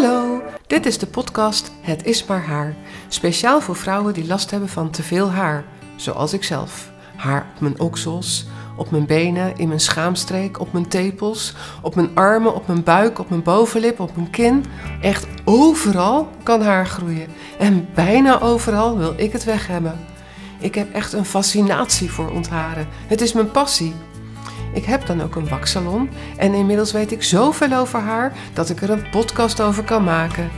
Hallo, dit is de podcast Het is maar haar. Speciaal voor vrouwen die last hebben van te veel haar, zoals ik zelf. Haar op mijn oksels, op mijn benen, in mijn schaamstreek, op mijn tepels, op mijn armen, op mijn buik, op mijn bovenlip, op mijn kin. Echt overal kan haar groeien. En bijna overal wil ik het weg hebben. Ik heb echt een fascinatie voor ontharen. Het is mijn passie. Ik heb dan ook een waksalon en inmiddels weet ik zoveel over haar dat ik er een podcast over kan maken.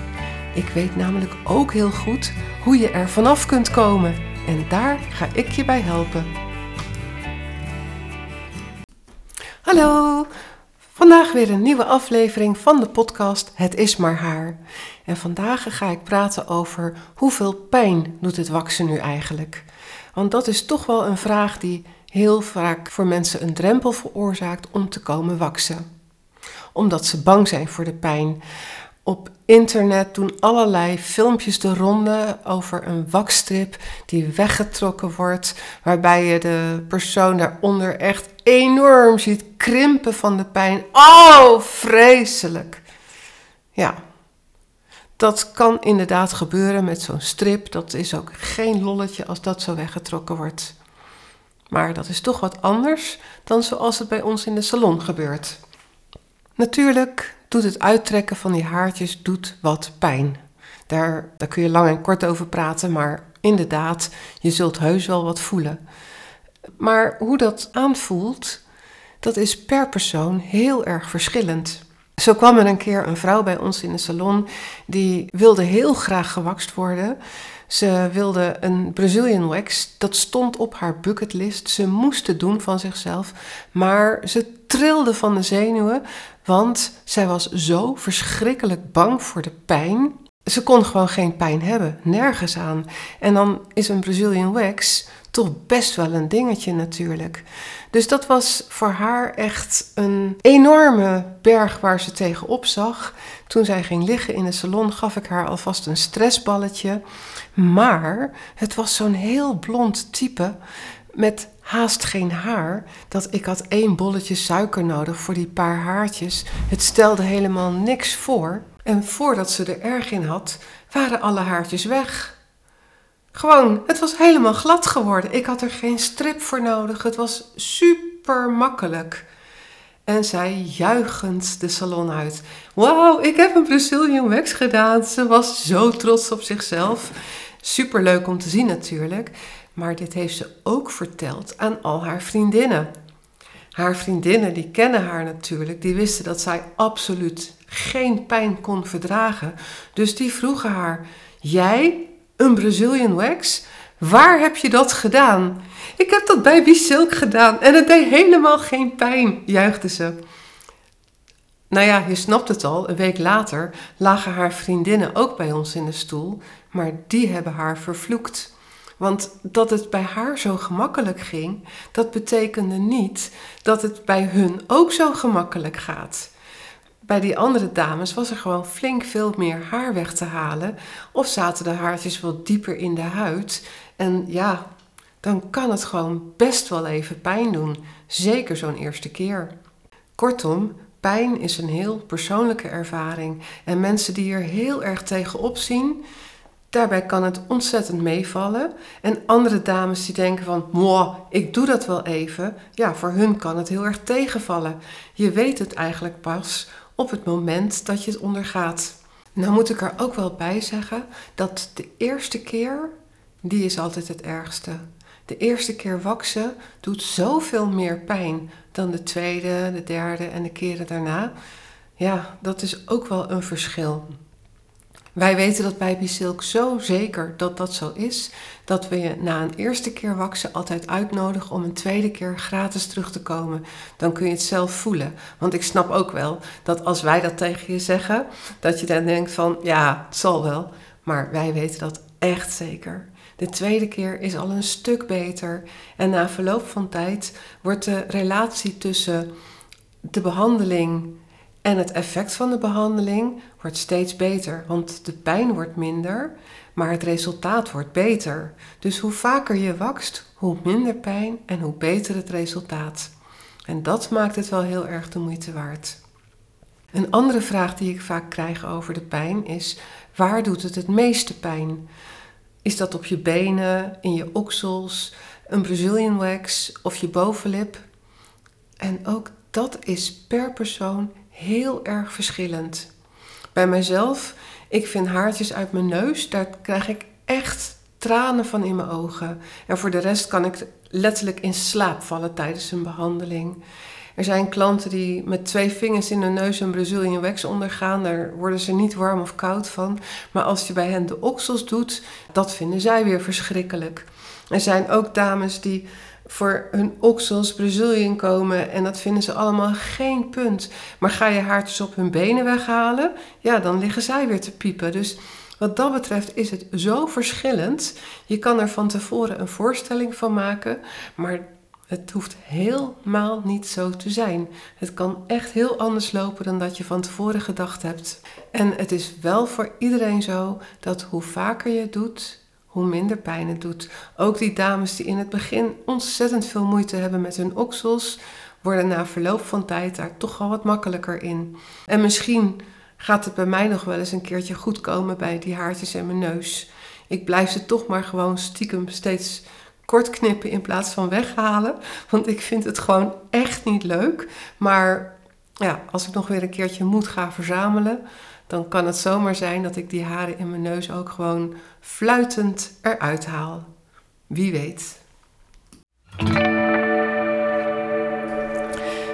Ik weet namelijk ook heel goed hoe je er vanaf kunt komen en daar ga ik je bij helpen. Hallo, vandaag weer een nieuwe aflevering van de podcast Het is maar haar. En vandaag ga ik praten over hoeveel pijn doet het waksen nu eigenlijk? Want dat is toch wel een vraag die heel vaak voor mensen een drempel veroorzaakt om te komen waksen. Omdat ze bang zijn voor de pijn. Op internet doen allerlei filmpjes de ronde over een wakstrip die weggetrokken wordt, waarbij je de persoon daaronder echt enorm ziet krimpen van de pijn. Oh, vreselijk! Ja, dat kan inderdaad gebeuren met zo'n strip. Dat is ook geen lolletje als dat zo weggetrokken wordt. Maar dat is toch wat anders dan zoals het bij ons in de salon gebeurt. Natuurlijk doet het uittrekken van die haartjes doet wat pijn. Daar, daar kun je lang en kort over praten, maar inderdaad, je zult heus wel wat voelen. Maar hoe dat aanvoelt, dat is per persoon heel erg verschillend. Zo kwam er een keer een vrouw bij ons in de salon die wilde heel graag gewakst worden. Ze wilde een Brazilian wax. Dat stond op haar bucketlist. Ze moest het doen van zichzelf. Maar ze trilde van de zenuwen, want zij was zo verschrikkelijk bang voor de pijn. Ze kon gewoon geen pijn hebben, nergens aan. En dan is een Brazilian wax toch best wel een dingetje natuurlijk. Dus dat was voor haar echt een enorme berg waar ze tegenop zag. Toen zij ging liggen in de salon gaf ik haar alvast een stressballetje. Maar het was zo'n heel blond type met haast geen haar, dat ik had één bolletje suiker nodig voor die paar haartjes. Het stelde helemaal niks voor. En voordat ze er erg in had, waren alle haartjes weg. Gewoon, het was helemaal glad geworden. Ik had er geen strip voor nodig. Het was super makkelijk. En zij juichend de salon uit. Wauw, ik heb een Brazilian wax gedaan. Ze was zo trots op zichzelf. Super leuk om te zien natuurlijk. Maar dit heeft ze ook verteld aan al haar vriendinnen. Haar vriendinnen, die kennen haar natuurlijk, die wisten dat zij absoluut geen pijn kon verdragen. Dus die vroegen haar: Jij, een Brazilian wax? Waar heb je dat gedaan? Ik heb dat bij Silk gedaan en het deed helemaal geen pijn, juichte ze. Nou ja, je snapt het al, een week later lagen haar vriendinnen ook bij ons in de stoel, maar die hebben haar vervloekt. Want dat het bij haar zo gemakkelijk ging, dat betekende niet dat het bij hun ook zo gemakkelijk gaat. Bij die andere dames was er gewoon flink veel meer haar weg te halen, of zaten de haartjes wat dieper in de huid. En ja, dan kan het gewoon best wel even pijn doen, zeker zo'n eerste keer. Kortom, pijn is een heel persoonlijke ervaring en mensen die er heel erg tegenop zien, Daarbij kan het ontzettend meevallen. En andere dames die denken van, moh, ik doe dat wel even. Ja, voor hun kan het heel erg tegenvallen. Je weet het eigenlijk pas op het moment dat je het ondergaat. Nou moet ik er ook wel bij zeggen dat de eerste keer, die is altijd het ergste. De eerste keer waksen doet zoveel meer pijn dan de tweede, de derde en de keren daarna. Ja, dat is ook wel een verschil. Wij weten dat bij Bisilk zo zeker dat dat zo is, dat we je na een eerste keer waksen altijd uitnodigen om een tweede keer gratis terug te komen. Dan kun je het zelf voelen. Want ik snap ook wel dat als wij dat tegen je zeggen, dat je dan denkt van ja, het zal wel. Maar wij weten dat echt zeker. De tweede keer is al een stuk beter. En na verloop van tijd wordt de relatie tussen de behandeling en het effect van de behandeling wordt steeds beter, want de pijn wordt minder, maar het resultaat wordt beter. Dus hoe vaker je wakst, hoe minder pijn en hoe beter het resultaat. En dat maakt het wel heel erg de moeite waard. Een andere vraag die ik vaak krijg over de pijn is: waar doet het het meeste pijn? Is dat op je benen, in je oksels, een Brazilian wax of je bovenlip? En ook dat is per persoon heel erg verschillend. Bij mijzelf, ik vind haartjes uit mijn neus, daar krijg ik echt tranen van in mijn ogen. En voor de rest kan ik letterlijk in slaap vallen tijdens een behandeling. Er zijn klanten die met twee vingers in hun neus een Brazilian wax ondergaan. Daar worden ze niet warm of koud van. Maar als je bij hen de oksels doet, dat vinden zij weer verschrikkelijk. Er zijn ook dames die voor hun oksels Brazilian komen en dat vinden ze allemaal geen punt. Maar ga je haartjes op hun benen weghalen, ja, dan liggen zij weer te piepen. Dus wat dat betreft is het zo verschillend. Je kan er van tevoren een voorstelling van maken, maar het hoeft helemaal niet zo te zijn. Het kan echt heel anders lopen dan dat je van tevoren gedacht hebt. En het is wel voor iedereen zo dat hoe vaker je het doet, minder pijn het doet. Ook die dames die in het begin ontzettend veel moeite hebben met hun oksels, worden na verloop van tijd daar toch al wat makkelijker in. En misschien gaat het bij mij nog wel eens een keertje goed komen bij die haartjes en mijn neus. Ik blijf ze toch maar gewoon stiekem steeds kort knippen in plaats van weghalen. Want ik vind het gewoon echt niet leuk. Maar ja, als ik nog weer een keertje moet gaan verzamelen, dan kan het zomaar zijn dat ik die haren in mijn neus ook gewoon fluitend eruit haal. Wie weet.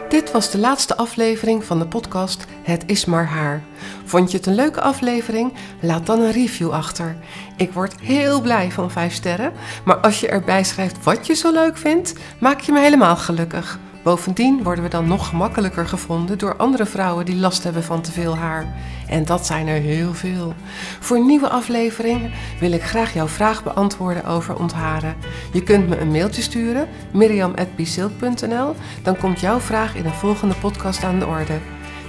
Dit was de laatste aflevering van de podcast Het is maar haar. Vond je het een leuke aflevering? Laat dan een review achter. Ik word heel blij van 5 sterren, maar als je erbij schrijft wat je zo leuk vindt, maak je me helemaal gelukkig. Bovendien worden we dan nog gemakkelijker gevonden door andere vrouwen die last hebben van te veel haar. En dat zijn er heel veel. Voor nieuwe afleveringen wil ik graag jouw vraag beantwoorden over ontharen. Je kunt me een mailtje sturen, miriam.bisilk.nl. Dan komt jouw vraag in een volgende podcast aan de orde.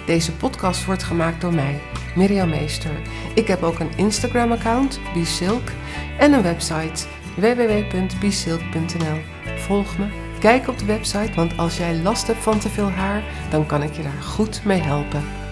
Deze podcast wordt gemaakt door mij, Miriam Meester. Ik heb ook een Instagram-account, Bisilk, en een website www.bisilk.nl. Volg me Kijk op de website, want als jij last hebt van te veel haar, dan kan ik je daar goed mee helpen.